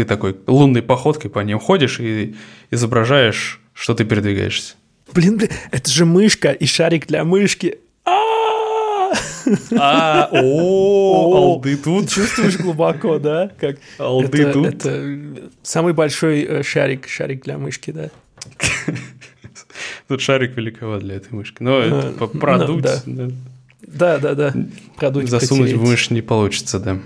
ты такой лунной походкой по ним ходишь и изображаешь, что ты передвигаешься. Блин, блин, это же мышка и шарик для мышки. А, о, алды тут. Чувствуешь глубоко, да? Как Алды это, тут. это самый большой э, шарик, шарик для мышки, да. Тут шарик великоват для этой мышки. Но А, это ну, продуть, да. да, Да. Продуть, засунуть в мышь не получится, да.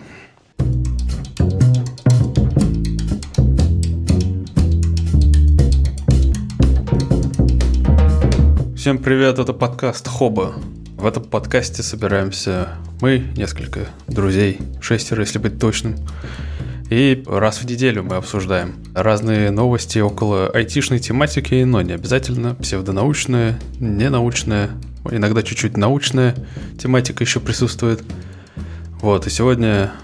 Всем привет, это подкаст Хоба. В этом подкасте собираемся мы, несколько друзей, шестеро, если быть точным. И раз в неделю мы обсуждаем разные новости около айтишной тематики, но не обязательно псевдонаучная, ненаучная, иногда чуть-чуть научная тематика еще присутствует. Вот, и сегодня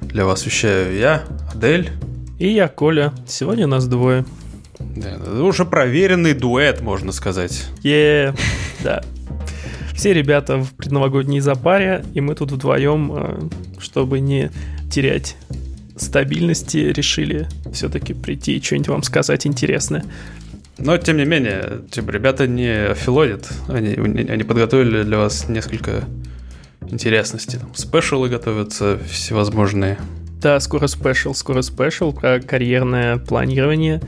для вас вещаю я, Адель. И я, Коля. Сегодня нас двое. Да, это уже проверенный дуэт, можно сказать. е да. Все ребята в предновогодней запаре, и мы тут вдвоем, э, чтобы не терять стабильности, решили все-таки прийти и что-нибудь вам сказать интересное. Но, тем не менее, типа, ребята не филонят. Они, они подготовили для вас несколько интересностей. Там спешалы готовятся всевозможные. Да, скоро special, скоро special про карьерное планирование.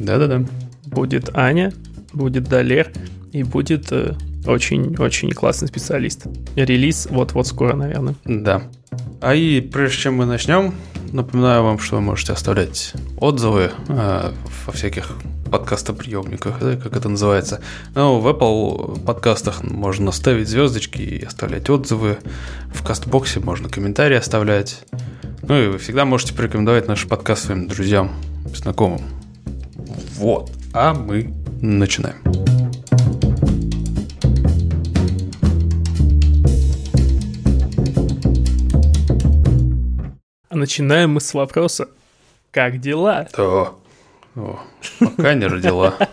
Да-да-да. Будет Аня, будет Далер и будет э, очень-очень классный специалист. Релиз вот-вот скоро, наверное. Да. А и прежде чем мы начнем, напоминаю вам, что вы можете оставлять отзывы э, во всяких подкастоприемниках, да, как это называется. Ну, в Apple подкастах можно ставить звездочки и оставлять отзывы. В Кастбоксе можно комментарии оставлять. Ну и вы всегда можете порекомендовать наш подкаст своим друзьям, знакомым. Вот. А мы начинаем. Начинаем мы с вопроса «Как дела?» О, пока не родила.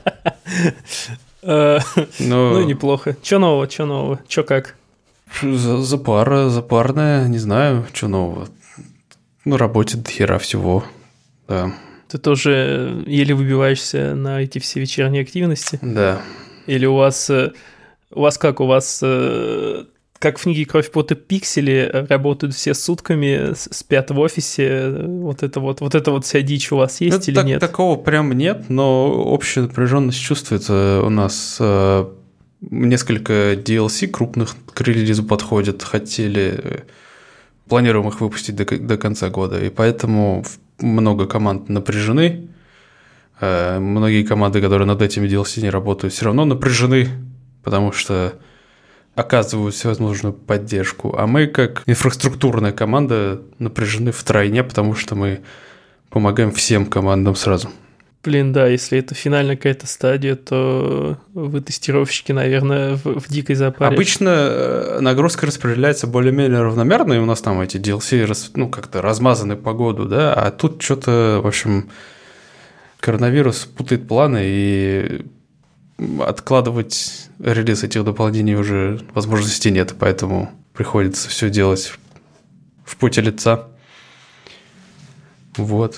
Э, Но... Ну, неплохо. Чё нового, чё нового? Чё как? За- Запара, запарная, не знаю, что нового. Ну, работе до хера всего. Да, Ты тоже еле выбиваешься на эти все вечерние активности? да. Или у вас... э, У вас как? У вас э, как в книге «Кровь, пот и пиксели» работают все сутками, спят в офисе? Вот это вот, вот это вот вся дичь у вас есть Ну, или так- нет? Такого прям нет, но общая напряженность чувствуется. У нас э, несколько DLC крупных к релизу подходят. Хотели, планируем их выпустить до, до конца года. И поэтому в- много команд напряжены. Э, Многие команды, которые над этими DLC не работают, все равно напряжены, потому что оказывают всевозможную поддержку. А мы, как инфраструктурная команда, напряжены втройне, потому что мы помогаем всем командам сразу. Блин, да, если это финальная какая-то стадия, то вы, тестировщики, наверное, в, в дикой запаре. Обычно э, нагрузка распределяется более-менее равномерно, и у нас там эти DLC рас- ну, как-то размазаны по году, да, а тут что-то, в общем, коронавирус путает планы, и откладывать релиз этих дополнений уже возможности нет, поэтому приходится все делать в поте лица. Вот.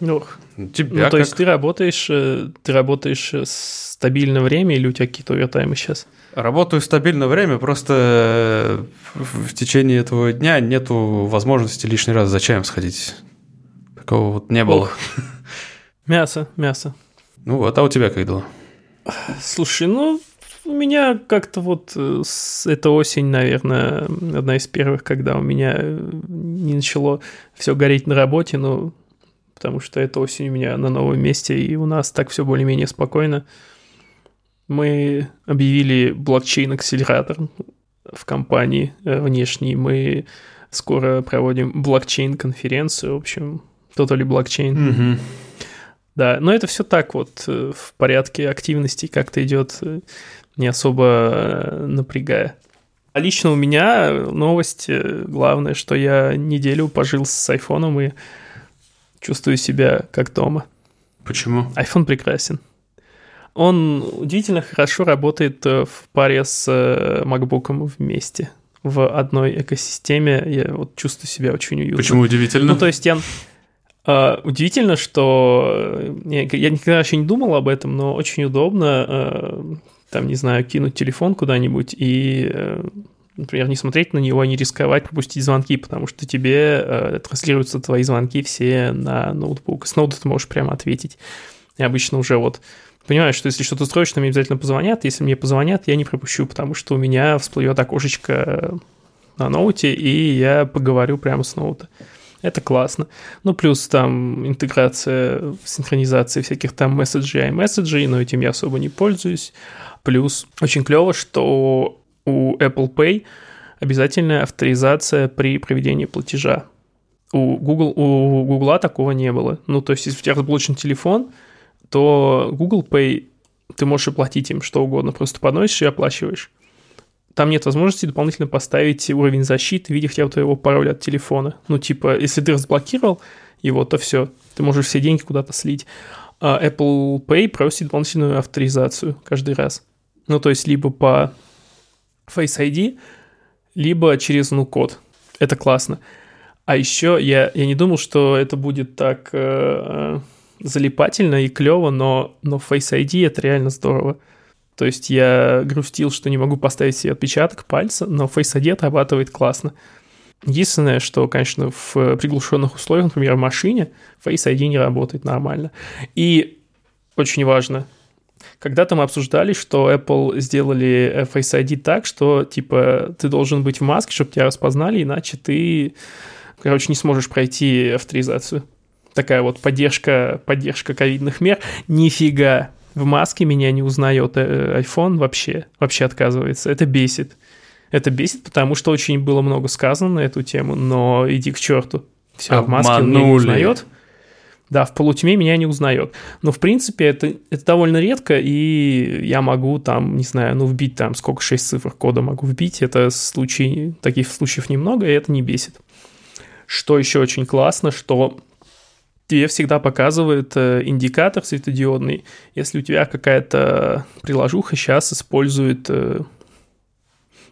Ну, Тебя ну, то есть как? ты работаешь, э, ты работаешь э, стабильное время или у тебя какие-то овертаймы сейчас? Работаю стабильное время, просто э, в течение этого дня нету возможности лишний раз за чаем сходить. Такого вот не было. Ох. Мясо, мясо. Ну вот, а у тебя как дела? Слушай, ну, у меня как-то вот эта осень, наверное, одна из первых, когда у меня не начало все гореть на работе, ну, потому что эта осень у меня на новом месте, и у нас так все более-менее спокойно. Мы объявили блокчейн-акселератор в компании э, внешней. Мы скоро проводим блокчейн-конференцию, в общем, Totally блокчейн. Да, но это все так вот э, в порядке активностей как-то идет, э, не особо напрягая. А лично у меня новость главное, что я неделю пожил с айфоном и чувствую себя как дома. Почему? iPhone прекрасен. Он удивительно хорошо работает э, в паре с э, MacBook вместе. В одной экосистеме я вот чувствую себя очень уютно. Почему удивительно? Ну, то есть я... Uh, удивительно, что я, я никогда еще не думал об этом, но очень удобно, uh, там, не знаю, кинуть телефон куда-нибудь и, uh, например, не смотреть на него, не рисковать пропустить звонки, потому что тебе транслируются твои звонки все на ноутбук. С ноута ты можешь прямо ответить. И обычно уже вот понимаю, что если что-то срочно, мне обязательно позвонят. Если мне позвонят, я не пропущу, потому что у меня всплывет окошечко на ноуте, и я поговорю прямо с ноута. Это классно. Ну, плюс там интеграция, синхронизация всяких там месседжей и месседжей, но этим я особо не пользуюсь. Плюс очень клево, что у Apple Pay обязательная авторизация при проведении платежа. У Google, у Google такого не было. Ну, то есть, если у тебя разблочен телефон, то Google Pay ты можешь оплатить им что угодно, просто подносишь и оплачиваешь там нет возможности дополнительно поставить уровень защиты в виде хотя бы твоего пароля от телефона. Ну, типа, если ты разблокировал его, то все, ты можешь все деньги куда-то слить. А Apple Pay просит дополнительную авторизацию каждый раз. Ну, то есть, либо по Face ID, либо через ну код. Это классно. А еще я, я не думал, что это будет так э, залипательно и клево, но, но Face ID это реально здорово. То есть я грустил, что не могу поставить себе отпечаток пальца, но Face ID отрабатывает классно. Единственное, что, конечно, в приглушенных условиях, например, в машине, Face ID не работает нормально. И очень важно, когда-то мы обсуждали, что Apple сделали Face ID так, что, типа, ты должен быть в маске, чтобы тебя распознали, иначе ты, короче, не сможешь пройти авторизацию. Такая вот поддержка, поддержка ковидных мер. Нифига, в маске меня не узнает э, iPhone вообще, вообще отказывается. Это бесит. Это бесит, потому что очень было много сказано на эту тему, но иди к черту. Все, в маске меня не узнает. Да, в полутьме меня не узнает. Но, в принципе, это, это довольно редко, и я могу там, не знаю, ну, вбить там сколько, 6 цифр кода могу вбить. Это случаи, таких случаев немного, и это не бесит. Что еще очень классно, что тебе всегда показывает э, индикатор светодиодный, если у тебя какая-то приложуха сейчас использует э,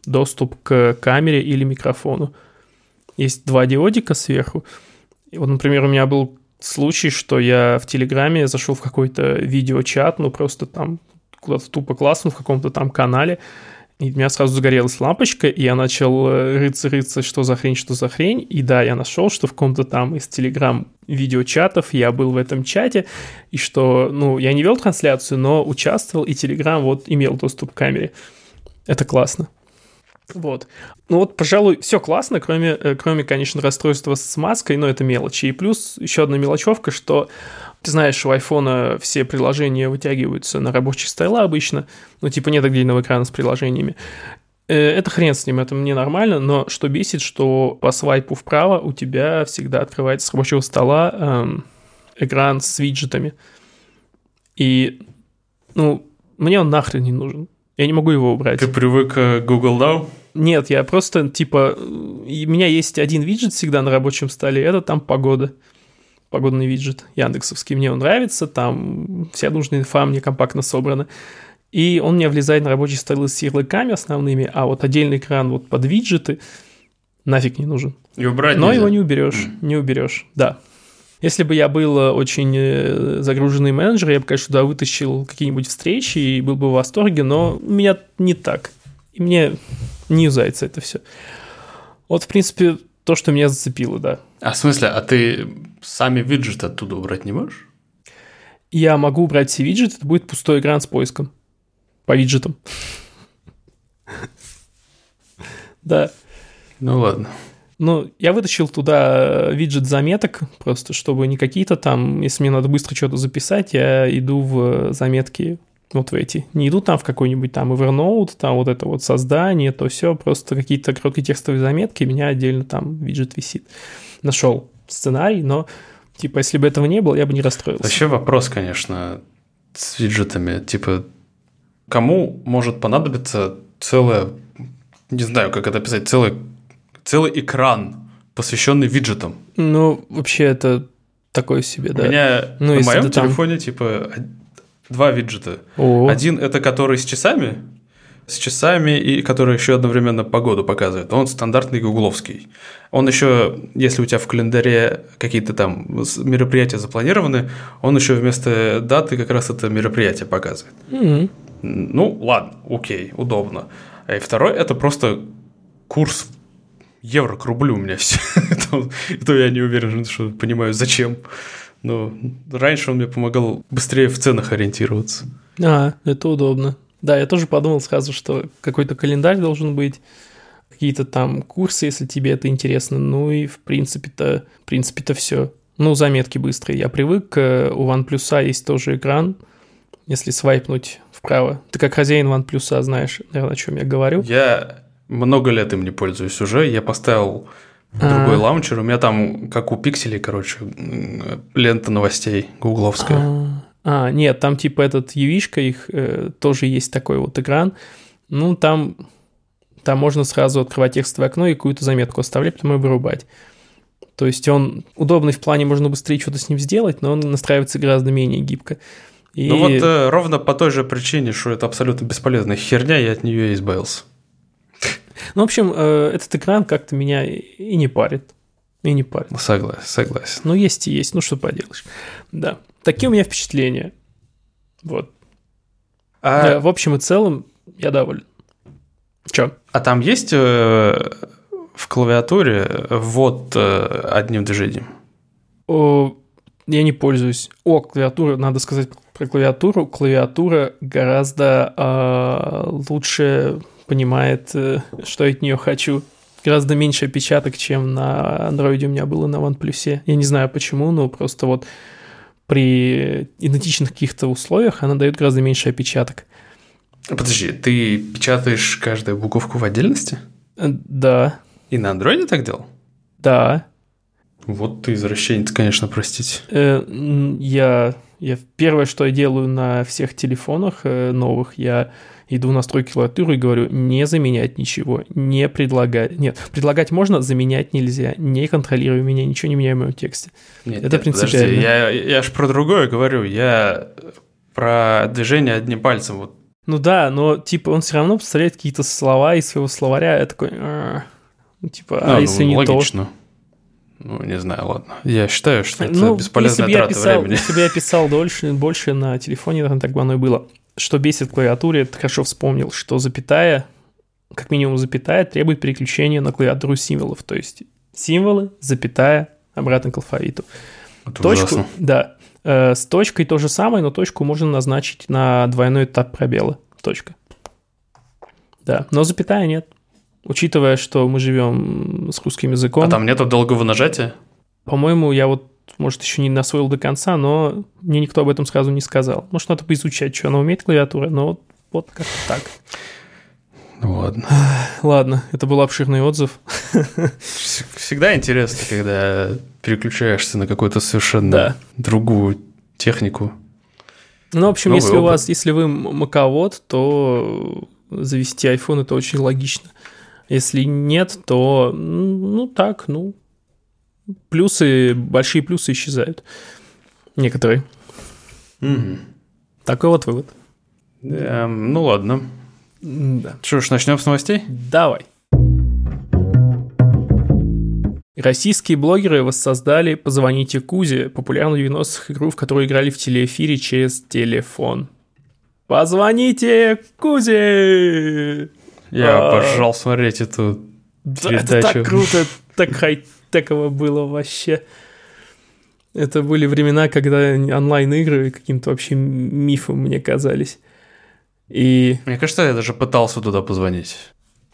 доступ к камере или микрофону. Есть два диодика сверху. И вот, например, у меня был случай, что я в Телеграме зашел в какой-то видеочат, ну просто там куда-то тупо классно в каком-то там канале, и у меня сразу загорелась лампочка, и я начал э, рыться-рыться, что за хрень, что за хрень. И да, я нашел, что в каком-то там из телеграм видеочатов я был в этом чате, и что, ну, я не вел трансляцию, но участвовал, и телеграм вот имел доступ к камере. Это классно. Вот. Ну вот, пожалуй, все классно, кроме, э, кроме, конечно, расстройства с маской, но это мелочи. И плюс еще одна мелочевка, что ты знаешь, у айфона все приложения вытягиваются на рабочие стойла обычно, ну, типа нет отдельного экрана с приложениями. Э, это хрен с ним, это мне нормально, но что бесит, что по свайпу вправо у тебя всегда открывается с рабочего стола эм, экран с виджетами. И, ну, мне он нахрен не нужен. Я не могу его убрать. Ты привык к Google Now? Нет, я просто, типа, у меня есть один виджет всегда на рабочем столе, это там погода погодный виджет яндексовский, мне он нравится, там вся нужная инфа мне компактно собрана. И он мне влезает на рабочий стол с ярлыками основными, а вот отдельный экран вот под виджеты нафиг не нужен. И убрать Но нельзя. его не уберешь, mm. не уберешь, да. Если бы я был э, очень э, загруженный менеджер, я бы, конечно, туда вытащил какие-нибудь встречи и был бы в восторге, но у меня не так. И мне не юзается это все. Вот, в принципе, то, что меня зацепило, да. А в смысле, а ты сами виджеты оттуда убрать не можешь? Я могу убрать все виджеты, это будет пустой экран с поиском по виджетам. Да. Ну ладно. Ну, я вытащил туда виджет заметок, просто чтобы не какие-то там, если мне надо быстро что-то записать, я иду в заметки вот в эти. Не иду там в какой-нибудь там Evernote, там вот это вот создание, то все, просто какие-то короткие текстовые заметки, у меня отдельно там виджет висит. Нашел сценарий, но типа если бы этого не было, я бы не расстроился. Вообще вопрос, конечно, с виджетами. Типа, кому может понадобиться целое, не знаю, как это описать, целый, целый экран, посвященный виджетам? Ну, вообще это такое себе, да. У меня ну, на моем телефоне, там... типа, два виджета. О. Один это который с часами, с часами, и который еще одновременно погоду показывает. Он стандартный гугловский. Он еще, если у тебя в календаре какие-то там мероприятия запланированы, он еще вместо даты как раз это мероприятие показывает. Мгм. Ну, ладно, окей, удобно. И второй это просто курс евро к рублю у меня все. это, это я не уверен, что понимаю, зачем. Но раньше он мне помогал быстрее в ценах ориентироваться. А, это удобно. Да, я тоже подумал сразу, что какой-то календарь должен быть, какие-то там курсы, если тебе это интересно. Ну и в принципе-то, в принципе-то все. Ну, заметки быстрые. Я привык, э, у OnePlus есть тоже экран. Если свайпнуть вправо. Ты как хозяин OnePlus знаешь, наверное, о чем я говорю. Я много лет им не пользуюсь уже. Я поставил А. другой лаунчер. У меня там, как у пикселей, короче, лента новостей гугловская. А, а, нет, там типа этот Явишка, их э, тоже есть такой вот экран. Ну, там, там можно сразу открывать текстовое окно и какую-то заметку оставлять, потом ее вырубать. То есть он удобный в плане, можно быстрее что-то с ним сделать, но он настраивается гораздо менее гибко. И... Ну вот э, ровно по той же причине, что это абсолютно бесполезная херня, я от нее избавился. Ну, в общем, э, этот экран как-то меня и не парит. И не парит. Согласен, согласен. Ну, есть и есть, ну, что поделаешь. Да. Такие у меня впечатления. Вот. А, Э, В общем и целом, я доволен. Че? а там есть э, в клавиатуре ввод э, одним движением? О, я не пользуюсь. О, клавиатура, надо сказать про клавиатуру. Клавиатура гораздо а, лучше понимает, э, что я от нее хочу. Гораздо меньше опечаток, чем на андроиде у меня было на OnePlus. Я не знаю почему, но просто вот при идентичных каких-то условиях она дает гораздо меньше опечаток. Подожди, ты печатаешь каждую буковку в отдельности? Э, Да, И на андроиде так делал? да. Вот ты извращенец, конечно, простите. Э, Я, я первое, что я делаю на всех телефонах э, новых, я иду в настройки клавиатуры и говорю, не заменять ничего, не предлагать. Нет, предлагать можно, заменять нельзя. Не контролируй меня, ничего не меняй в моем тексте. Нет, Это нет, подожди, принципиально. я, я ж про другое говорю. Я про движение одним пальцем. Вот. Ну да, но типа он все равно представляет какие-то слова из своего словаря. Я такой, «А». Ну, типа, а, ну, если не то? Ну, не знаю, ладно. Я считаю, что это Ну, бесполезная если трата писал, времени. Если бы я писал дольше, больше на телефоне, наверное, так бы оно и было. Что бесит в клавиатуре, ты хорошо вспомнил, что запятая, как минимум запятая, требует переключения на клавиатуру символов. То есть символы, запятая, обратно к алфавиту. Это Точку, ужасно. да. Э, с точкой то же самое, но точку можно назначить на двойной этап пробела. Точка. Да, но запятая нет. Учитывая, что мы живем с русским языком. А там нету долгого нажатия? По-моему, я вот, может, еще не насвоил до конца, но мне никто об этом сразу не сказал. Может, надо поизучать, что она умеет, клавиатура, но вот, вот как-то так. Ну ладно. Ладно, это был обширный отзыв. Вс- Всегда интересно, когда переключаешься на какую-то совершенно Да. другую технику. Ну, в общем, Новый если у опыт. вас, если вы маковод, то завести iPhone это очень логично. Если нет, то, ну, так, ну, плюсы, большие плюсы исчезают. Некоторые. Мгм. Такой вот вывод. Эм, ну ладно. Да. Что ж, начнем с новостей? Давай. Российские блогеры воссоздали «Позвоните Кузе», популярную в 90-х игру, в которую играли в телеэфире через телефон. «Позвоните Кузе!» Я А. обожал смотреть эту Да, это передачу. так круто, так хай-теково было вообще. Это были времена, когда онлайн-игры каким-то вообще мифом мне казались. И Мне кажется, я даже пытался туда позвонить.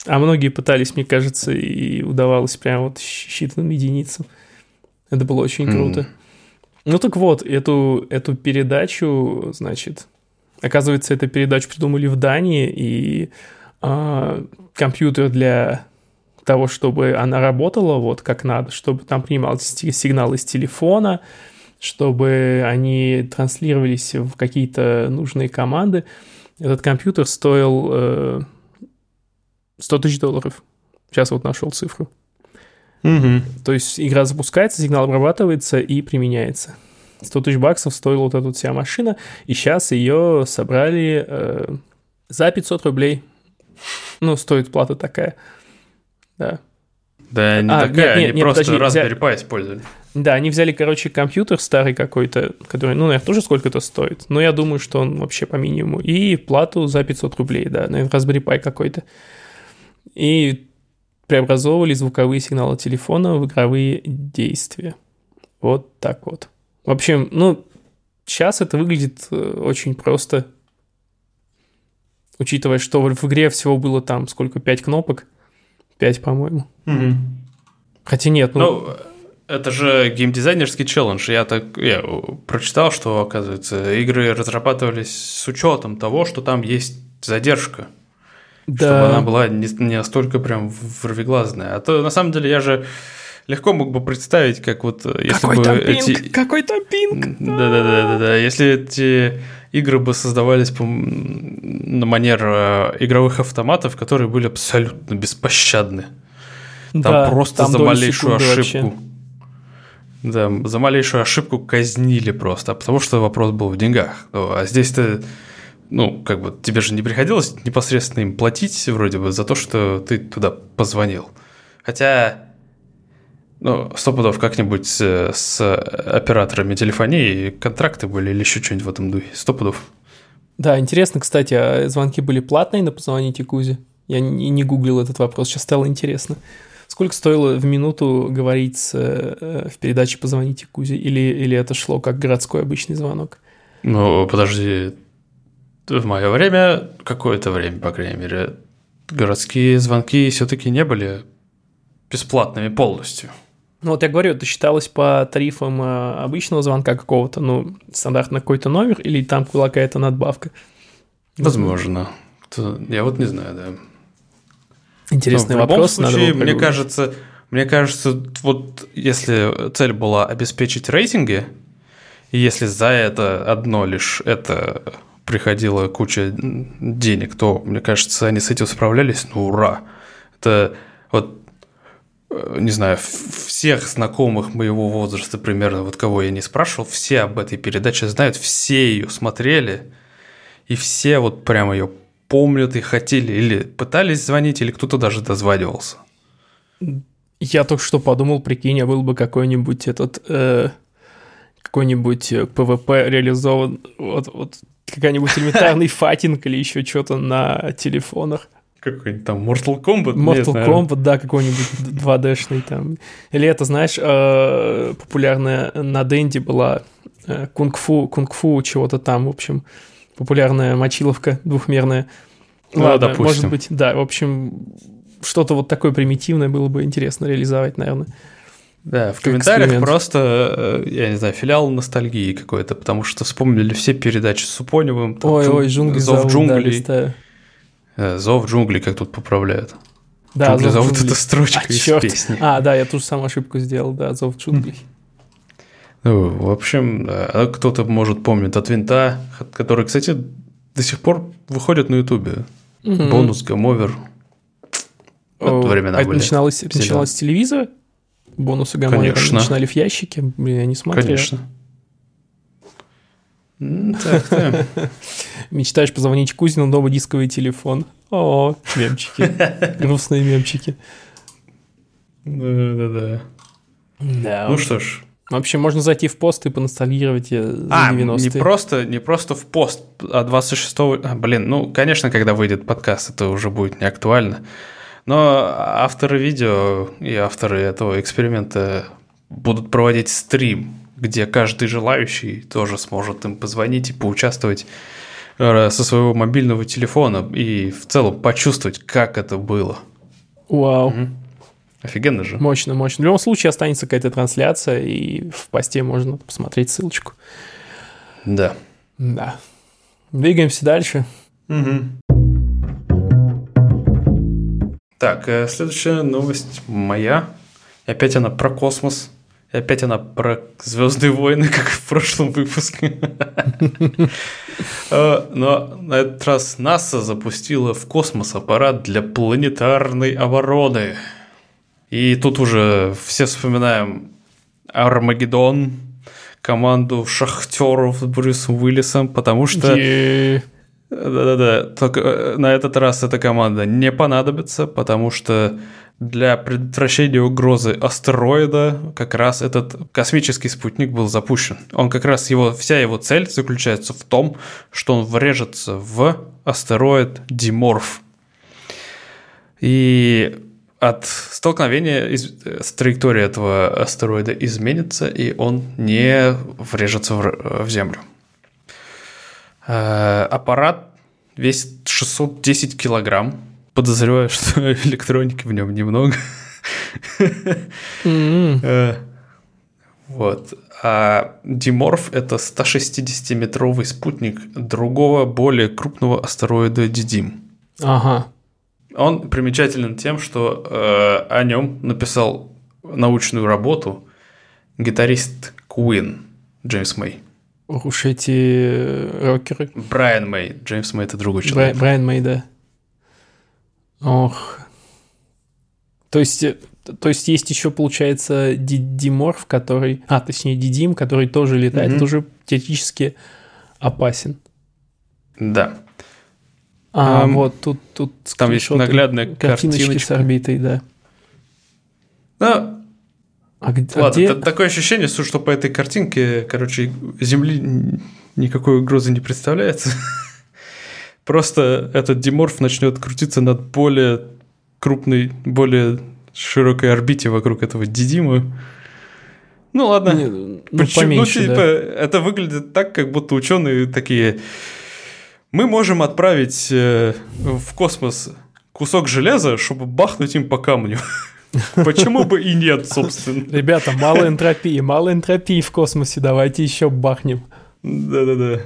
А многие пытались, мне кажется, и удавалось прям вот считанным единицам. Это было очень М. круто. Ну так вот, эту, эту передачу, значит, оказывается, эту передачу придумали в Дании, и а, компьютер для того, чтобы она работала вот как надо, чтобы там принимался си- сигнал из телефона, чтобы они транслировались в какие-то нужные команды. Этот компьютер стоил э, 100 тысяч долларов. Сейчас вот нашел цифру. То есть игра запускается, сигнал обрабатывается и применяется. 100 тысяч баксов стоила вот эта вот вся машина, и сейчас ее собрали э, за 500 рублей. Ну, стоит плата такая. Да. Да, не А, такая, нет, нет, они нет, просто подожди, Raspberry Pi использовали. Да, они взяли, короче, компьютер старый какой-то, который, ну, наверное, тоже сколько-то стоит. Но я думаю, что он вообще по минимуму. И плату за 500 рублей, да, наверное, Raspberry Pi какой-то. И преобразовывали звуковые сигналы телефона в игровые действия. Вот так вот. В общем, ну, сейчас это выглядит э, очень просто. Учитывая, что в игре всего было там сколько, 5 кнопок? 5, по-моему. Хотя нет, ну, Ну, это же геймдизайнерский челлендж. Я так я прочитал, что, оказывается, игры разрабатывались с учетом того, что там есть задержка. Чтобы она была не, не настолько прям вровеглазная. А то, на самом деле, я же легко мог бы представить, как вот если какой бы там пинг, эти... какой там пинг. Да-да-да-да-да. Если эти игры бы создавались по- на манер э, игровых автоматов, которые были абсолютно беспощадны. Там Да, просто там за малейшую ошибку. вообще. Да, за малейшую ошибку казнили просто, потому что вопрос был в деньгах. А здесь-то, ну, как бы, тебе же не приходилось непосредственно им платить вроде бы за то, что ты туда позвонил. Хотя, ну, сто пудов как-нибудь с, с операторами телефонии контракты были или еще что-нибудь в этом духе. Сто пудов. Да, интересно, кстати, а звонки были платные на позвоните Кузе? Я не, не гуглил этот вопрос, сейчас стало интересно. Сколько стоило в минуту говорить с, э, в передаче «Позвоните Кузе» или, или это шло как городской обычный звонок? Ну, подожди, в мое время, какое-то время, по крайней мере, городские звонки все-таки не были бесплатными полностью. Ну вот я говорю, это считалось по тарифам э, обычного звонка какого-то, ну, стандартно какой-то номер, или там была какая-то надбавка? Возможно. Я вот не знаю, да. Интересный Но в любом вопрос. надо случае, мне кажется, мне кажется, вот если цель была обеспечить рейтинги, и если за это одно лишь это приходила куча денег, то, мне кажется, они с этим справлялись, ну, ура. Это вот, не знаю, всех знакомых моего возраста примерно, вот кого я не спрашивал, все об этой передаче знают, все ее смотрели, и все вот прямо ее помнят и хотели, или пытались звонить, или кто-то даже дозванивался. Я только что подумал, прикинь, я был бы какой-нибудь этот... э, какой-нибудь э, PvP реализован, вот, вот какая-нибудь элементарный файтинг или еще что-то на телефонах. Какой-нибудь там Mortal Kombat? Нет, Mortal наверное. Kombat, да, какой-нибудь 2D-шный там. Или это, знаешь, э, популярная на Денди была э, кунг-фу, кунг-фу чего-то там, в общем, популярная мочиловка двухмерная. Ну, Ладно, допустим. может быть, да, в общем, что-то вот такое примитивное было бы интересно реализовать, наверное. Да, в комментариях эксперимент. просто, э, я не знаю, филиал ностальгии какой-то, потому что вспомнили все передачи с Супоневым. там, Ой, джун- ой, джунгли Зов зовут, да, джунглей. листаю. Э, Зов джунглей, как тут поправляют. Да, Джунгли «Зов зовут джунглей». это строчка А, из чёрт. песни. А, да, я тоже саму ошибку сделал, да, зов джунглей. Ну, в общем, да, а кто-то, может, помнит от винта, который, кстати, до сих пор выходит на Ютубе. Мгм. Бонус, гамовер. Вот времена а это были. начиналось, начиналось с телевизора? Бонусы Гамона Конечно. начинали в ящике? Блин, я не смотрел. Конечно. М, Так, так. Мечтаешь позвонить Кузину, новый дисковый телефон. О, мемчики. Грустные мемчики. Да-да-да. Да. Ну что ж. В общем, можно зайти в пост и поностальгировать э, за А, 90-е. не просто, не просто в пост, а 26 а, Блин, ну, конечно, когда выйдет подкаст, это уже будет не актуально. Но авторы видео и авторы этого эксперимента будут проводить стрим, где каждый желающий тоже сможет им позвонить и поучаствовать э, со своего мобильного телефона и в целом почувствовать, как это было. Вау. Мгм. Офигенно же. Мощно, мощно. В любом случае останется какая-то трансляция, и в посте можно посмотреть ссылочку. Да. Да. Двигаемся дальше. Так, э, следующая новость моя. И опять она про космос. И опять она про Звездные войны, как в прошлом выпуске. Э, Но на этот раз НАСА запустила в космос аппарат для планетарной обороны. И тут уже все вспоминаем Армагеддон, команду шахтеров с Брюсом Уиллисом, потому что Да-да-да, только э, на этот раз эта команда не понадобится, потому что для предотвращения угрозы астероида как раз этот космический спутник был запущен. Он как раз его, вся его цель заключается в том, что он врежется в астероид Диморф. И от столкновения из, с траекторией этого астероида изменится, и он не врежется в, в Землю. Э, аппарат весит 610 килограмм. Подозреваю, что электроники в нем немного. Mm-hmm. Вот. А Диморф — это 160-метровый спутник другого, более крупного астероида Дидим. Ага. Он примечателен тем, что э, о нем написал научную работу гитарист Queen Джеймс Мэй. Уж эти рокеры. Брайан Мэй. Джеймс Мэй – это другой человек. Брайан Мэй, да. Ох. То есть, э, то есть есть еще, получается, Диморф, который... А, точнее, Дидим, который тоже летает, mm-hmm. тоже теоретически опасен. Да. А, um, вот тут, тут там есть наглядная картиночка с орбитой, да. Ну, а, а Ладно, где... такое ощущение, что по этой картинке, короче, Земли никакой угрозы не представляется. Просто этот диморф начнет крутиться над более крупной, более широкой орбите вокруг этого Дидима. Ну ладно. Не, ну, Почему? Поменьше, ну, типа, да. это выглядит так, как будто ученые такие. Мы можем отправить э, в космос кусок железа, чтобы бахнуть им по камню. Почему бы и нет, собственно. Ребята, мало энтропии, мало энтропии в космосе, давайте еще бахнем. Да-да-да.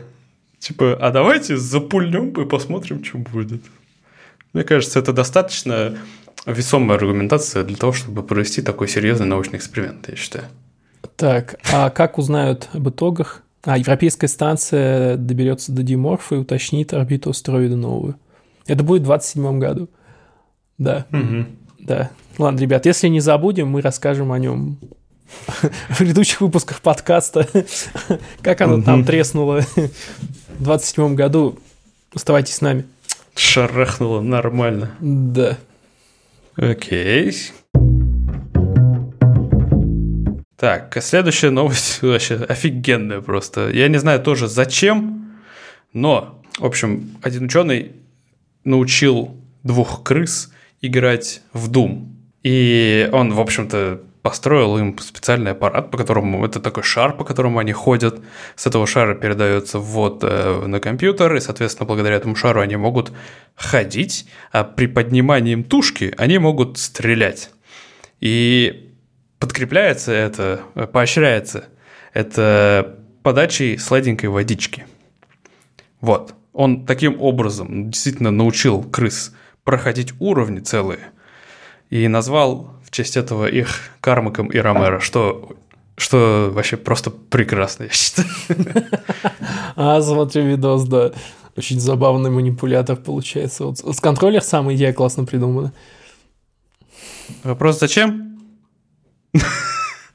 Типа, а давайте запульнем и посмотрим, что будет. Мне кажется, это достаточно весомая аргументация для того, чтобы провести такой серьезный научный эксперимент, я считаю. Так, а как узнают об итогах? А, европейская станция доберется до Диморфа и уточнит орбиту астероида новую. Это будет в 27 году. Да. Угу. Да. Ладно, ребят, если не забудем, мы расскажем о нем в предыдущих выпусках подкаста, как оно там треснуло в 27 году. Оставайтесь с нами. Шарахнуло нормально. Да. Окей. Так, следующая новость вообще офигенная просто. Я не знаю тоже зачем, но, в общем, один ученый научил двух крыс играть в Doom. И он, в общем-то, построил им специальный аппарат, по которому это такой шар, по которому они ходят. С этого шара передается ввод э, на компьютер, и, соответственно, благодаря этому шару они могут ходить, а при поднимании им тушки они могут стрелять. И подкрепляется это, поощряется это подачей сладенькой водички. Вот. Он таким образом действительно научил крыс проходить уровни целые и назвал в честь этого их Кармаком и Ромеро, что что вообще просто прекрасно, я считаю. А, смотрю видос, да. Очень забавный манипулятор получается. Вот с контроллер сам идея классно придумана. Вопрос зачем?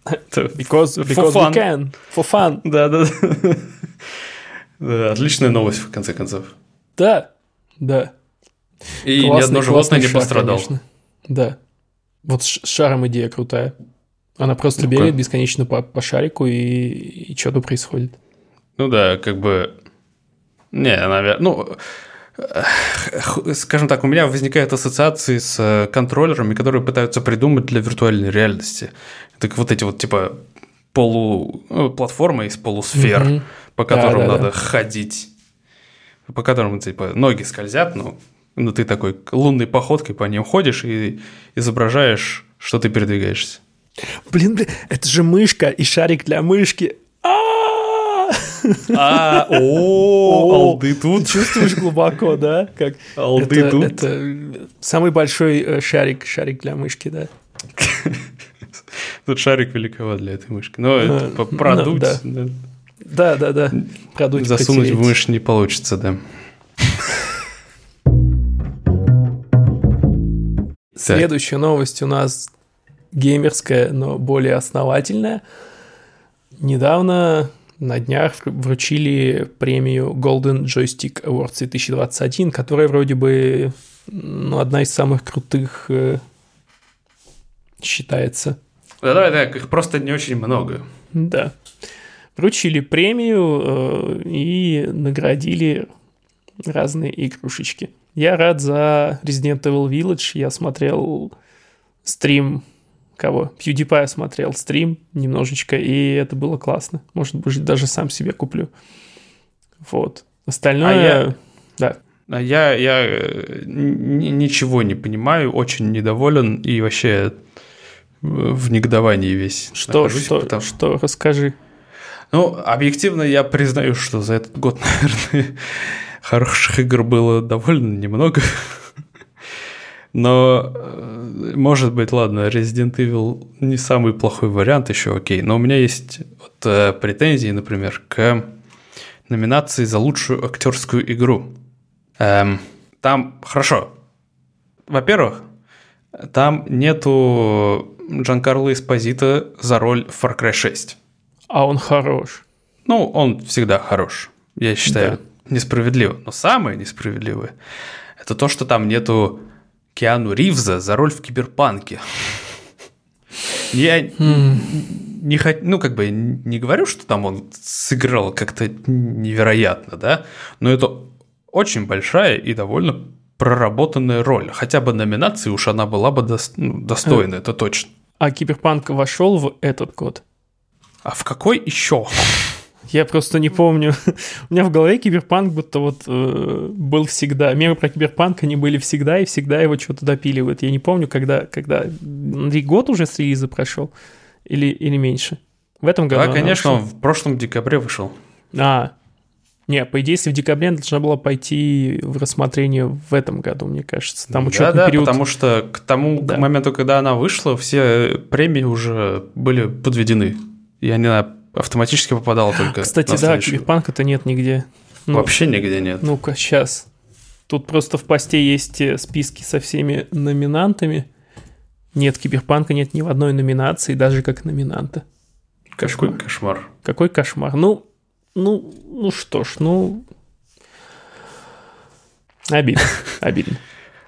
Because, because we can. For fun. Да, да, да. Отличная новость, в конце концов. Да, да. И классный, ни одно животное не пострадало. Конечно. Да. Вот с шаром идея крутая. Она просто ну, бегает бесконечно по, по шарику, и, и что-то происходит. Ну да, как бы... Не, наверное... Ну, скажем так, у меня возникают ассоциации с э, контроллерами, которые пытаются придумать для виртуальной реальности. Так вот эти вот типа полу ну, платформы из полусфер, mm-hmm. по которым да, да, надо да. ходить, по которым типа ноги скользят, ну ну, ты такой лунной походкой по ним ходишь и изображаешь, что ты передвигаешься. Блин, блин, это же мышка и шарик для мышки. А, о, алды тут. Чувствуешь глубоко, да? Как алды тут. Это самый большой э, шарик, шарик для мышки, да. Тут шарик великоват для этой мышки. Но это продуть. Да, да, да. Продуть. Засунуть в мышь не получится, да. Следующая новость у нас геймерская, но более основательная. Недавно на днях вручили премию Golden Joystick Awards 2021, которая вроде бы ну, одна из самых крутых э, считается. Да, да, их просто не очень много. Да. Вручили премию э, и наградили разные игрушечки. Я рад за Resident Evil Village. Я смотрел стрим кого? PewDiePie смотрел стрим немножечко, и это было классно. Может быть, даже сам себе куплю. Вот. Остальное... А я... Да. А я, я э, ничего не понимаю, очень недоволен и вообще в негодовании весь. Что, что, потому... что, расскажи. Ну, объективно я признаю, что за этот год, наверное, хороших игр было довольно немного. Но, э, может быть, ладно, Resident Evil не самый плохой вариант еще, окей. Но у меня есть вот, э, претензии, например, к номинации за лучшую актерскую игру. Эм, там, хорошо. Во-первых, там нету Джанкарло Эспозита за роль в Far Cry 6. А он хорош. Ну, он всегда хорош. Я считаю, да. Несправедливо. Но самое несправедливое – это то, что там нету Киану Ривза за роль в Киберпанке. Я не хочу, ну, как бы не говорю, что там он сыграл как-то невероятно, да, но это очень большая и довольно проработанная роль. Хотя бы номинации уж она была бы ну, достойна, это точно. А Киберпанк вошел в этот год? А в какой еще? Я просто не помню. У меня в голове киберпанк будто вот э, был всегда. Меры про киберпанк, они были всегда, и всегда его что-то допиливают. Я не помню, когда, когда... Год уже с релиза прошел? Или, или меньше? В этом году? Да, конечно, он в прошлом декабре вышел. А, не, по идее, если в декабре должна была пойти в рассмотрение в этом году, мне кажется. Там да, да, период... потому что к тому да. моменту, когда она вышла, все премии уже были подведены. И они автоматически попадала только Кстати, да, киберпанка-то нет нигде. Ну, Вообще нигде нет. Ну-ка, сейчас. Тут просто в посте есть э, списки со всеми номинантами. Нет киберпанка, нет ни в одной номинации, даже как номинанта. Кошмар. Какой кошмар. Какой кошмар. Ну, ну, ну что ж, ну... Обидно, обидно.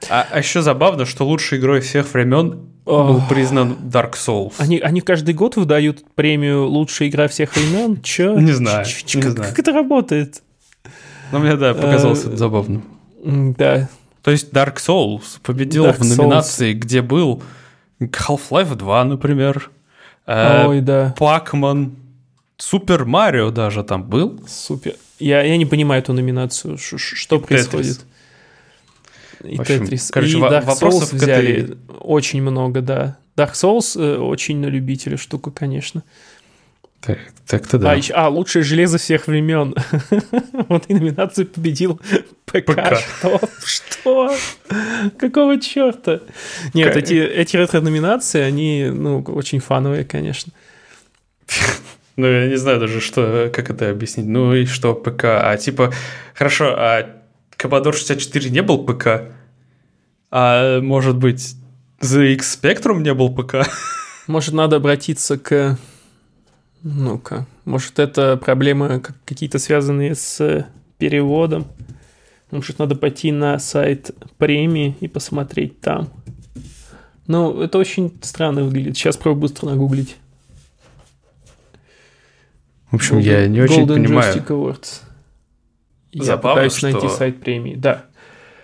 А, а еще забавно, что лучшей игрой всех времен был признан Dark Souls. Они, они каждый год выдают премию «Лучшая игра всех времен». Че? Не знаю. Ч, ч, не как, знаю. как это работает? Ну, мне, да, показалось это забавным. Да. То есть Dark Souls победил Dark в номинации, Souls. где был Half-Life 2, например. Э, Ой, да. Пакман. Супер Марио даже там был. Супер. Я, я не понимаю эту номинацию. Ш, что И происходит? Тетрис. И общем. Короче, и Dark Souls взяли очень много, да. Dark Souls э, очень на любителя штука, конечно. Так, так-то да. А, еще, а, лучшее железо всех времен. вот и номинацию победил ПК. ПК. Что? Что? Какого черта? Нет, эти, эти ретро-номинации, они, ну, очень фановые, конечно. Ну, я не знаю даже, что, как это объяснить. Ну и что ПК? А типа, хорошо, а Commodore 64 не был ПК? А может быть, ZX Spectrum не был ПК? Может, надо обратиться к... Ну-ка, может, это проблемы какие-то связанные с переводом? Может, надо пойти на сайт премии и посмотреть там. Ну, это очень странно выглядит. Сейчас пробую быстро нагуглить. В общем, Golden, я не очень Golden понимаю. Joystick Awards. Я Забавно, пытаюсь найти сайт премии. Да.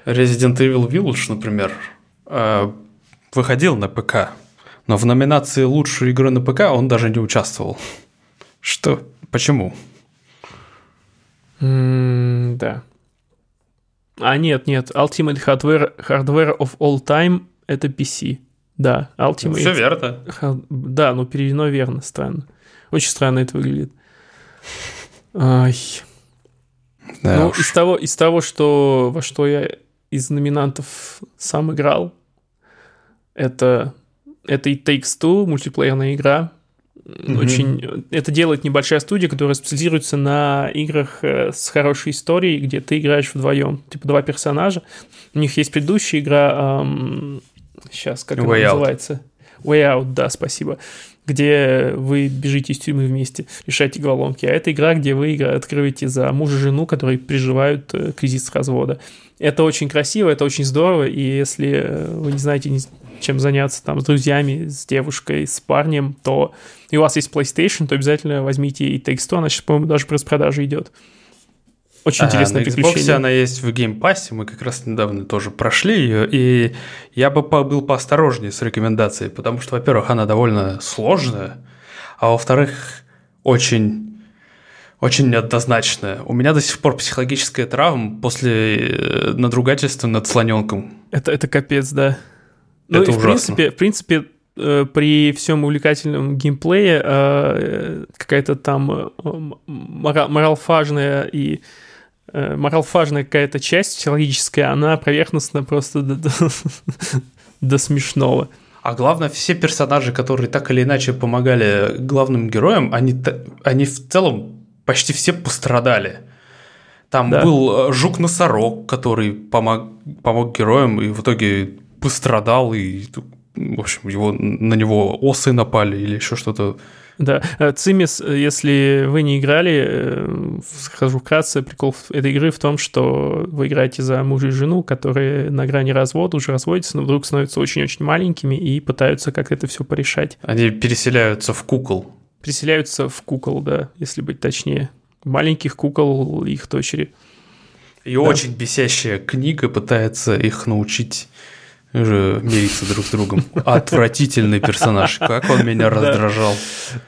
Resident Evil Village, например, э, выходил на ПК, но в номинации лучшей игры на ПК он даже не участвовал. Что? Почему? Mm, да. А нет, нет, Ultimate Hardware, Hardware of All Time это PC. Да, Ultimate. Все верно. Да, но переведено верно, странно. Очень странно это выглядит. Ай. Да ну, уж. из того, из того, что во что я из номинантов сам играл, это, это и Takes Two, мультиплеерная игра. Mm-hmm. Очень, это делает небольшая студия, которая специализируется на играх э, с хорошей историей, где ты играешь вдвоем. Типа два персонажа. У них есть предыдущая игра, эм, сейчас, как Way она out. называется? Way Out, да, спасибо где вы бежите из тюрьмы вместе, решаете головоломки. А это игра, где вы открываете за мужа и жену, которые переживают э, кризис развода. Это очень красиво, это очень здорово, и если э, вы не знаете, чем заняться там с друзьями, с девушкой, с парнем, то и у вас есть PlayStation, то обязательно возьмите и Takes Two, она сейчас, по-моему, даже по распродаже идет. Очень ага, интересное на приключение. Xbox она есть в геймпассе, мы как раз недавно тоже прошли ее, и я бы был поосторожнее с рекомендацией, потому что, во-первых, она довольно сложная, а во-вторых, очень очень неоднозначная. У меня до сих пор психологическая травма после э, надругательства над слоненком. Это, это капец, да. Ну, это и ужасно. в принципе, в принципе, э, при всем увлекательном геймплее э, какая-то там моралфажная и э, моралфажная какая-то часть психологическая, она поверхностно просто до, до, до смешного. А главное, все персонажи, которые так или иначе помогали главным героям, они, они в целом почти все пострадали. Там да. был э, жук-носорог, который помог, помог героям, и в итоге пострадал, и, в общем, его, на него осы напали или еще что-то да, э, Цимис, э, если вы не играли, э, скажу вкратце, прикол этой игры в том, что вы играете за мужа и жену, которые на грани развода, уже разводятся, но вдруг становятся очень-очень маленькими и пытаются как это все порешать. Они переселяются в кукол. Переселяются в кукол, да, если быть точнее. Маленьких кукол их дочери. И да. очень бесящая книга пытается их научить уже мириться друг с другом. Отвратительный персонаж. Как он меня раздражал.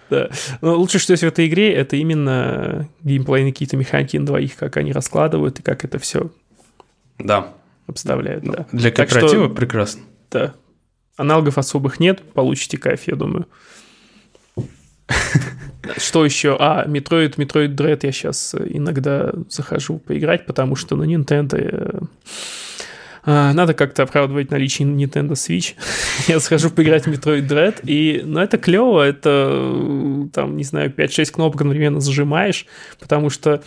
Да. Но лучше, что есть в этой игре, это именно геймплейные какие-то механики на двоих, как они раскладывают и как это все да. обставляют. Да. Для кооператива что, прекрасно. Да. Аналогов особых нет, получите кайф, я думаю. Что еще? А, Metroid, Metroid Dread я сейчас иногда захожу поиграть, потому что на Nintendo э, надо как-то оправдывать наличие Nintendo Switch. я схожу поиграть в Metroid Dread, и, ну, это клево, это, там, не знаю, 5-6 кнопок одновременно зажимаешь, потому что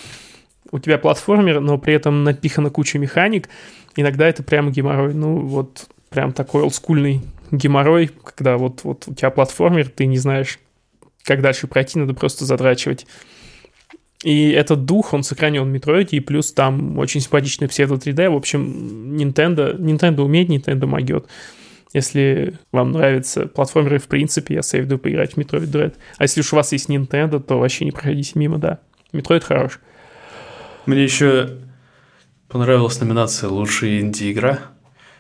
у тебя платформер, но при этом напихана куча механик, иногда это прям геморрой, ну, вот прям такой олдскульный геморрой, когда вот, вот у тебя платформер, ты не знаешь, как дальше пройти, надо просто задрачивать и этот дух, он сохранен в Метроиде, и плюс там очень симпатичный псевдо 3D. В общем, Nintendo, Nintendo умеет, Nintendo могет. Если вам нравятся платформеры в принципе, я советую поиграть в Metroid Dread. А если уж у вас есть Nintendo, то вообще не проходите мимо, да. Metroid хорош. Мне еще понравилась номинация «Лучшая инди-игра».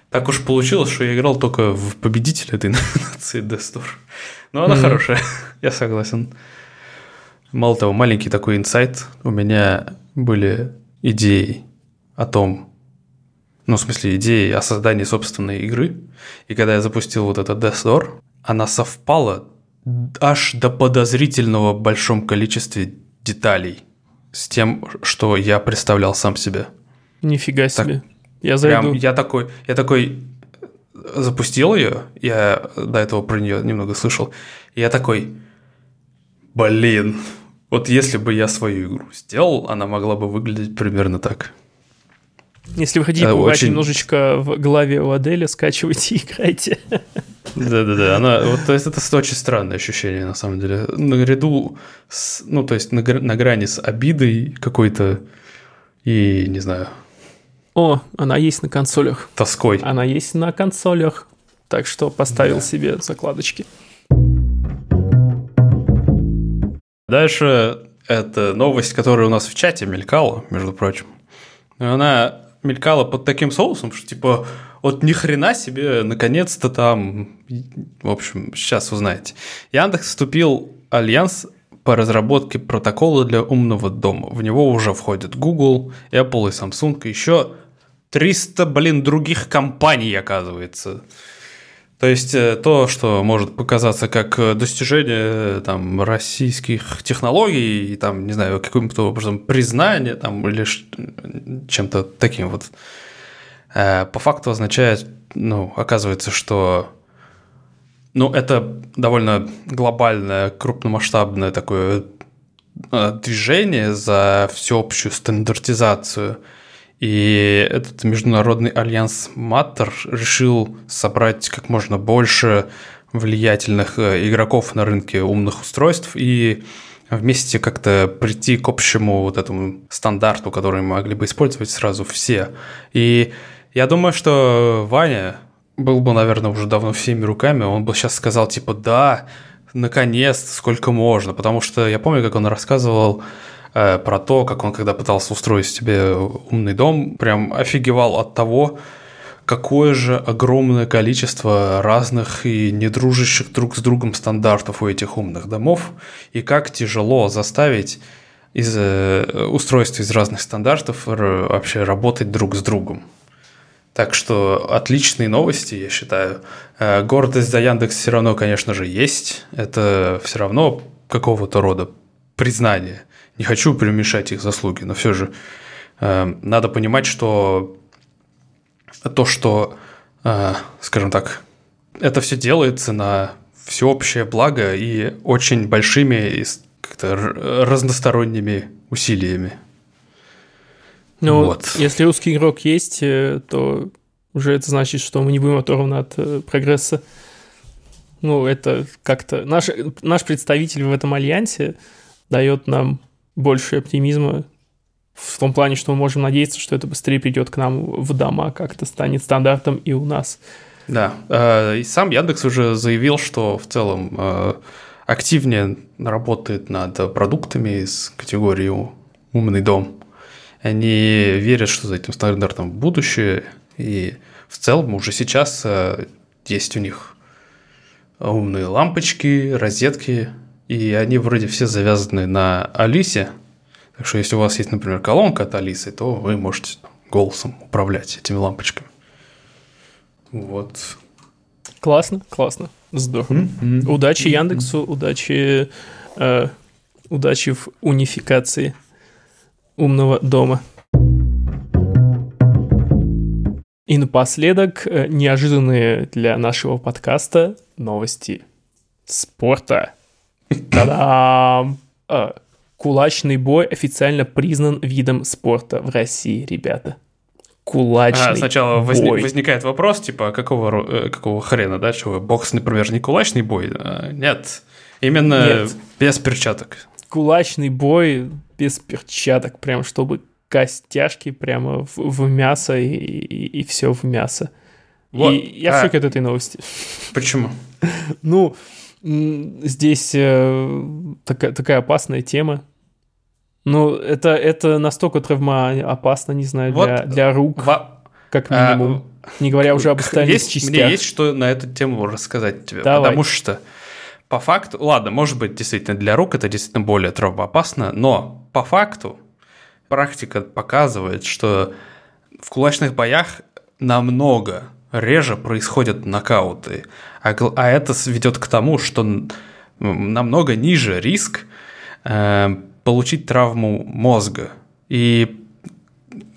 Так уж получилось, что я играл только в победителя этой номинации Death Store. Но она mm-hmm. хорошая, я согласен. Мало того, маленький такой инсайт. У меня были идеи о том, ну, в смысле, идеи о создании собственной игры. И когда я запустил вот этот Death Door, она совпала аж до подозрительного большом количестве деталей с тем, что я представлял сам себе. Нифига себе. Так, я зайду. Прям, я такой, я такой запустил ее, я до этого про нее немного слышал, и я такой, блин, вот если бы я свою игру сделал, она могла бы выглядеть примерно так. Если вы хотите побывать очень... немножечко в голове у Аделя, скачивайте и играйте. Да-да-да, она, вот, то есть это очень странное ощущение, на самом деле. Наряду с, ну, то есть на, на грани с обидой какой-то и, не знаю... О, она есть на консолях. Тоской. Она есть на консолях, так что поставил да. себе закладочки. Дальше это новость, которая у нас в чате мелькала, между прочим. Она мелькала под таким соусом, что типа вот ни хрена себе, наконец-то там, в общем, сейчас узнаете. Яндекс вступил в альянс по разработке протокола для умного дома. В него уже входят Google, Apple и Samsung, и еще 300, блин, других компаний, оказывается. То есть э, то, что может показаться как э, достижение э, там, российских технологий, и, там, не знаю, каким-то образом признание там, или чем-то таким вот, по факту означает, ну, оказывается, что ну, это довольно глобальное, крупномасштабное такое движение за всеобщую стандартизацию – и этот международный альянс Маттер решил собрать как можно больше влиятельных э, игроков на рынке умных устройств и вместе как-то прийти к общему вот этому стандарту, который могли бы использовать сразу все. И я думаю, что Ваня был бы, наверное, уже давно всеми руками, он бы сейчас сказал, типа, да, наконец, сколько можно, потому что я помню, как он рассказывал про то, как он, когда пытался устроить себе умный дом, прям офигевал от того, какое же огромное количество разных и не дружащих друг с другом стандартов у этих умных домов, и как тяжело заставить из э, устройств из разных стандартов вообще работать друг с другом. Так что отличные новости, я считаю. Э, гордость за Яндекс все равно, конечно же, есть. Это все равно какого-то рода признание. Не хочу перемешать их заслуги, но все же э, надо понимать, что то, что, э, скажем так, это все делается на всеобщее благо и очень большими и как-то разносторонними усилиями. Ну, вот. если русский игрок есть, э, то уже это значит, что мы не будем оторваны от э, прогресса. Ну, это как-то... Наш, наш представитель в этом альянсе дает нам больше оптимизма в том плане, что мы можем надеяться, что это быстрее придет к нам в дома, как-то станет стандартом и у нас. Да, э, и сам Яндекс уже заявил, что в целом э, активнее работает над продуктами из категории «умный дом». Они верят, что за этим стандартом будущее, и в целом уже сейчас э, есть у них умные лампочки, розетки, и они вроде все завязаны на Алисе – так что если у вас есть, например, колонка от Алисы, то вы можете голосом управлять этими лампочками. Вот. Классно, классно. Здорово. Mm-hmm. Удачи Яндексу, удачи, э, удачи в унификации умного дома. И напоследок, э, неожиданные для нашего подкаста новости спорта. Та-дам! Э, Кулачный бой официально признан видом спорта в России, ребята. Кулачный а, сначала бой. Возник, возникает вопрос, типа, какого, э, какого хрена, да, чего? Бокс, например, не кулачный бой? А, нет, именно нет. без перчаток. Кулачный бой без перчаток, прям чтобы костяшки прямо в, в мясо и, и, и все в мясо. Вот. И я а, в шоке от этой новости. Почему? ну, здесь э, такая, такая опасная тема. Ну, это, это настолько травмоопасно, не знаю, вот для, для рук, во... как а, минимум. А, не говоря уже об остальных есть, частях. Мне есть что на эту тему рассказать тебе. Давай. Потому что по факту, ладно, может быть, действительно для рук это действительно более травмоопасно, но по факту практика показывает, что в кулачных боях намного реже происходят нокауты. А, а это ведет к тому, что намного ниже риск э, получить травму мозга. И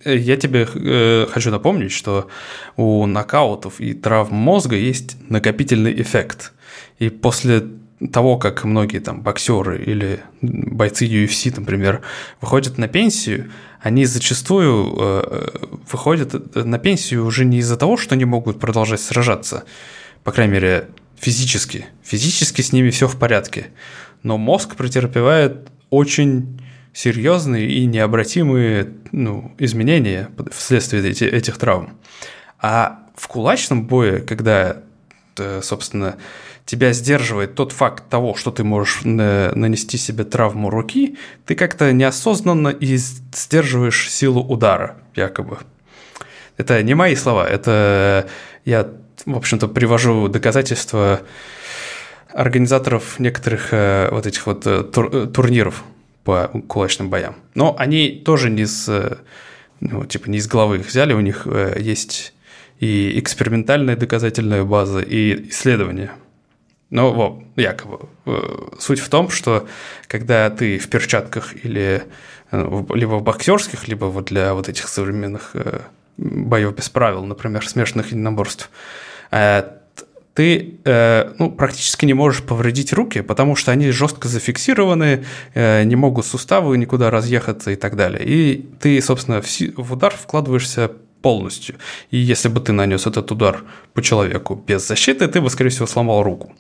я тебе э, хочу напомнить, что у нокаутов и травм мозга есть накопительный эффект. И после того, как многие там боксеры или бойцы UFC, например, выходят на пенсию, они зачастую э, выходят на пенсию уже не из-за того, что не могут продолжать сражаться, по крайней мере, физически. Физически с ними все в порядке. Но мозг претерпевает очень серьезные и необратимые ну, изменения вследствие эти, этих травм. А в кулачном бое, когда, э, собственно, тебя сдерживает тот факт того, что ты можешь нанести себе травму руки, ты как-то неосознанно и сдерживаешь силу удара, якобы. Это не мои слова, это я, в общем-то, привожу доказательства организаторов некоторых э, вот этих вот э, тур э, турниров по кулачным боям. Но они тоже не с, ну, типа, не из головы их взяли, у них есть и экспериментальная доказательная база, и исследования – ну, вот, якобы. Э, суть в том, что когда ты в перчатках или э, либо в боксерских, либо вот для вот этих современных э, боев без правил, например, смешанных единоборств, ты ну, практически не можешь повредить руки, потому что они жестко зафиксированы, не могут суставы никуда разъехаться и так далее. И ты, собственно, в удар вкладываешься полностью. И если бы ты нанес этот удар по человеку без защиты, ты бы, скорее всего, сломал руку.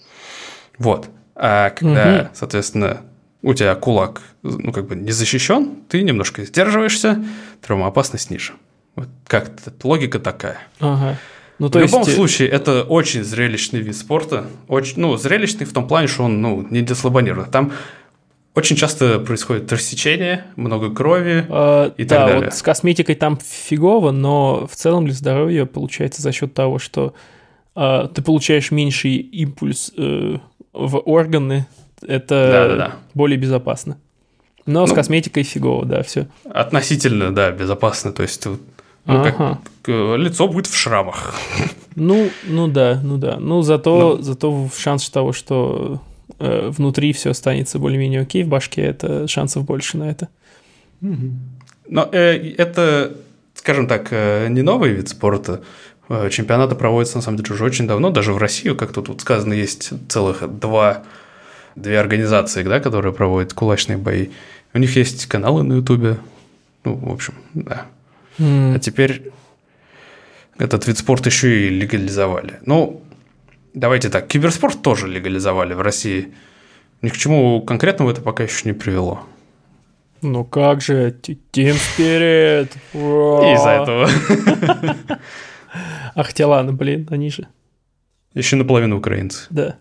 Вот. А когда, угу. соответственно, у тебя кулак, ну, как бы не защищен, ты немножко сдерживаешься, травмоопасность ниже. Вот как-то логика такая. Ага. Ну, то в есть... любом случае, это очень зрелищный вид спорта. Очень, ну, зрелищный в том плане, что он ну, не деслабонированный. Там очень часто происходит рассечение, много крови а, и да, так далее. вот с косметикой там фигово, но в целом для здоровья получается за счет того, что а, ты получаешь меньший импульс э, в органы, это да, да, да. более безопасно. Но ну, с косметикой фигово, да, все. Относительно, да, безопасно. То есть ну, ага. как, лицо будет в шрамах. Ну, ну да, ну да. Ну, зато, Но. зато шанс того, что э, внутри все останется более-менее окей в башке, это шансов больше на это. Но э, это, скажем так, э, не новый вид спорта. Э, чемпионаты проводятся, на самом деле, уже очень давно. Даже в Россию, как тут сказано, есть целых два, две организации, да, которые проводят кулачные бои. У них есть каналы на Ютубе. Ну, в общем, да. Mm. А теперь этот вид спорта еще и легализовали. Ну, давайте так, киберспорт тоже легализовали в России. Ни к чему конкретному это пока еще не привело. Ну как же, Team Spirit! Из-за этого. Ах, те ладно, блин, они же. Еще наполовину украинцы. Да.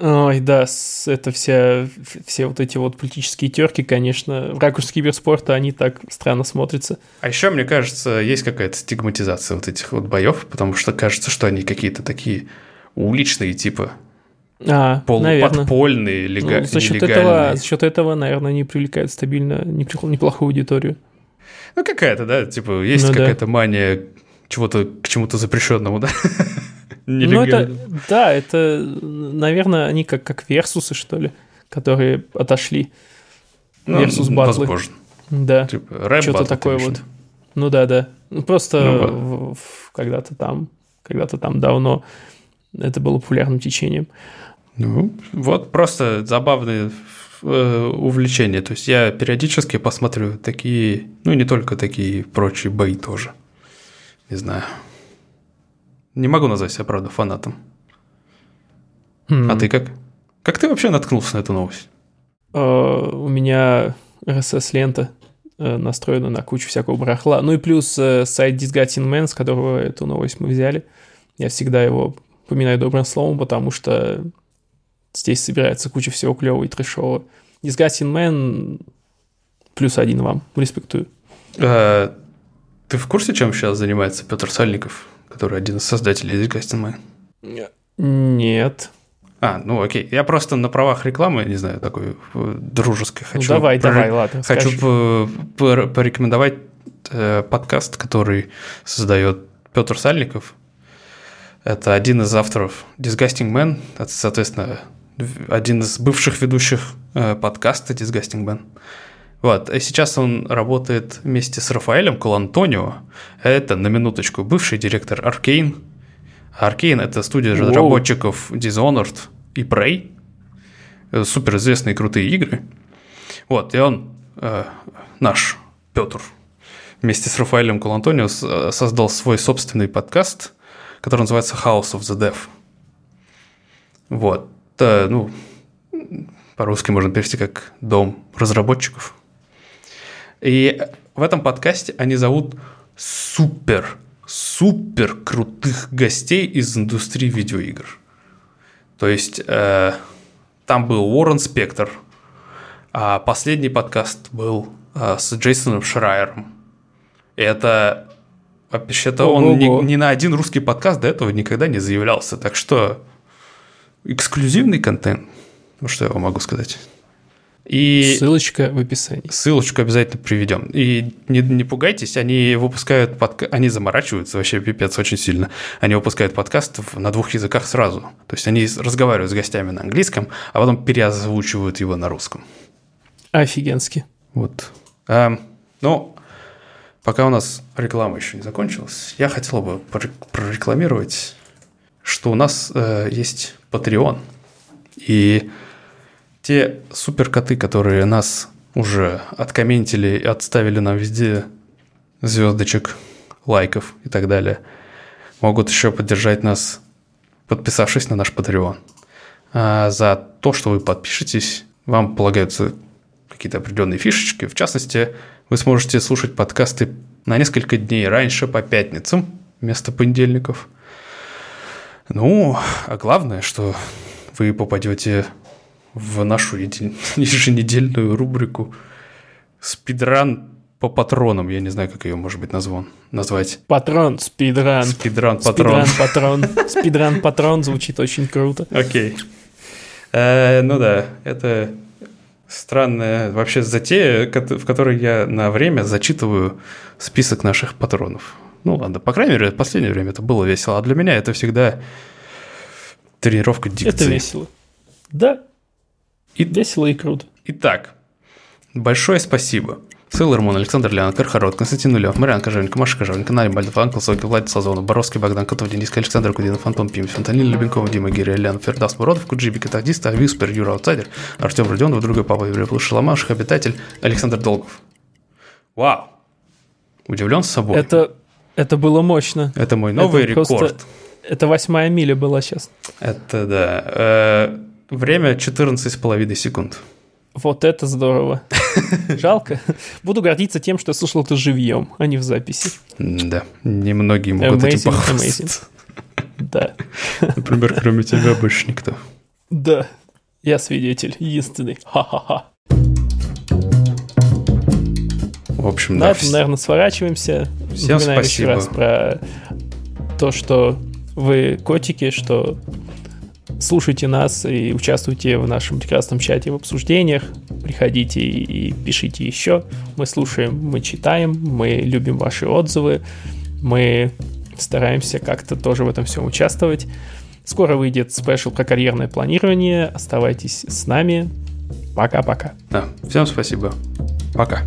Ой, да, это все, все вот эти вот политические терки, конечно, в ракурсе киберспорта они так странно смотрятся. А еще, мне кажется, есть какая-то стигматизация вот этих вот боев, потому что кажется, что они какие-то такие уличные типа. А, полуподпольные, лега- ну, за счет этого, За счет этого, наверное, они привлекают стабильно неплохую аудиторию. Ну, какая-то, да, типа, есть ну, какая-то да. мания чего-то к чему-то запрещенному, да? Ну, это, да, это, наверное, они как, как версусы, что ли, которые отошли. Ну, Версус батлы. Возможно. Да. Типа Что-то такое вот. Ну да, да. Ну, просто ну, в, в, когда-то там, когда-то там давно это было популярным течением. Ну, вот просто забавное э, увлечение. То есть я периодически посмотрю такие, ну не только такие прочие бои тоже. Не знаю. Не могу назвать себя, правда, фанатом. Mm. А ты как? Как ты вообще наткнулся на эту новость? Uh, у меня RSS-лента uh, э, настроена на кучу всякого барахла. Ну и плюс uh, сайт Disgusting Man, с которого эту новость мы взяли. Я всегда его поминаю добрым словом, потому что здесь собирается куча всего клевого и трешового. Disgusting Man плюс один вам. Респектую. Ты в курсе, чем сейчас занимается Петр Сальников? который один из создателей Disgusting Man? Нет. А, ну окей. Я просто на правах рекламы, не знаю, такой э, дружеской ну, хочу... Ну, давай, пор... давай, ладно. Хочу пор... порекомендовать э, подкаст, который создает Петр Сальников. Это один из авторов Disgusting Man. Это, соответственно, один из бывших ведущих э, подкаста Disgusting Man. Вот, и сейчас он работает вместе с Рафаэлем Колантонио. Это, на минуточку, бывший директор Arkane. Arkane – это студия Воу. разработчиков Dishonored и Prey. Суперизвестные крутые игры. Вот, и он, э, наш Петр, вместе с Рафаэлем Колантонио создал свой собственный подкаст, который называется House of the Dev. Вот, э, ну, по-русски можно перевести как «Дом разработчиков». И в этом подкасте они зовут супер, супер крутых гостей из индустрии видеоигр. То есть э, там был Уоррен Спектр, а последний подкаст был э, с Джейсоном Шрайером. И это вообще-то он ни, ни на один русский подкаст до этого никогда не заявлялся. Так что эксклюзивный контент. Ну что я вам могу сказать? И Ссылочка в описании. Ссылочку обязательно приведем. И не, не пугайтесь, они выпускают подкаст, они заморачиваются вообще пипец очень сильно. Они выпускают подкаст на двух языках сразу. То есть они разговаривают с гостями на английском, а потом переозвучивают его на русском. Офигенски. Вот. А, ну, пока у нас реклама еще не закончилась, я хотел бы прорекламировать, что у нас э, есть Patreon. И те суперкоты, которые нас уже откомментили и отставили нам везде звездочек, лайков и так далее. Могут еще поддержать нас, подписавшись на наш Patreon. А за то, что вы подпишетесь, вам полагаются какие-то определенные фишечки. В частности, вы сможете слушать подкасты на несколько дней раньше по пятницам вместо понедельников. Ну, а главное, что вы попадете в нашу еженедельную рубрику «Спидран по патронам». Я не знаю, как ее, может быть, назван, назвать. Патрон, спидран. Спидран, патрон. Спидран, патрон. Спидран, патрон звучит очень круто. Окей. Э, ну да, это странная вообще затея, в которой я на время зачитываю список наших патронов. Ну ладно, по крайней мере, в последнее время это было весело, а для меня это всегда тренировка дикции. Это весело. Да. И... Весело и круто. Итак, большое спасибо Сейлор Мун, Александр Лян, Кархарот, Константин Нулев, Мариан Кожевенко, Маша Кожевенко, Нарим Бальдов, Анкл Соги, Владимир Сазонов, Боровский, Богдан Котов, Денис Александр Кудинов, Антон Пимс, Фонтанин Любенков, Дима Гиря, Лян, Фердас Муродов, Куджиби, Катагдист, Ависпер, Юра Аутсайдер, Артем Родионов, другой папа Еврей Шаламаш, обитатель, Александр Долгов. Вау! Удивлен с собой. Это, это было мощно. Это мой новый это рекорд. Просто, это восьмая миля была сейчас. Это да. Время 14,5 секунд. Вот это здорово. Жалко. Буду гордиться тем, что я слушал это живьем, а не в записи. Да, немногие могут amazing, этим похвастаться. Да. Например, кроме тебя больше никто. Да, я свидетель, единственный. Ха-ха-ха. В общем, На да. этом, наверное, сворачиваемся. Всем спасибо. еще раз про то, что вы котики, что слушайте нас и участвуйте в нашем прекрасном чате в обсуждениях. Приходите и пишите еще. Мы слушаем, мы читаем, мы любим ваши отзывы. Мы стараемся как-то тоже в этом всем участвовать. Скоро выйдет спешл про карьерное планирование. Оставайтесь с нами. Пока-пока. Да, всем спасибо. Пока.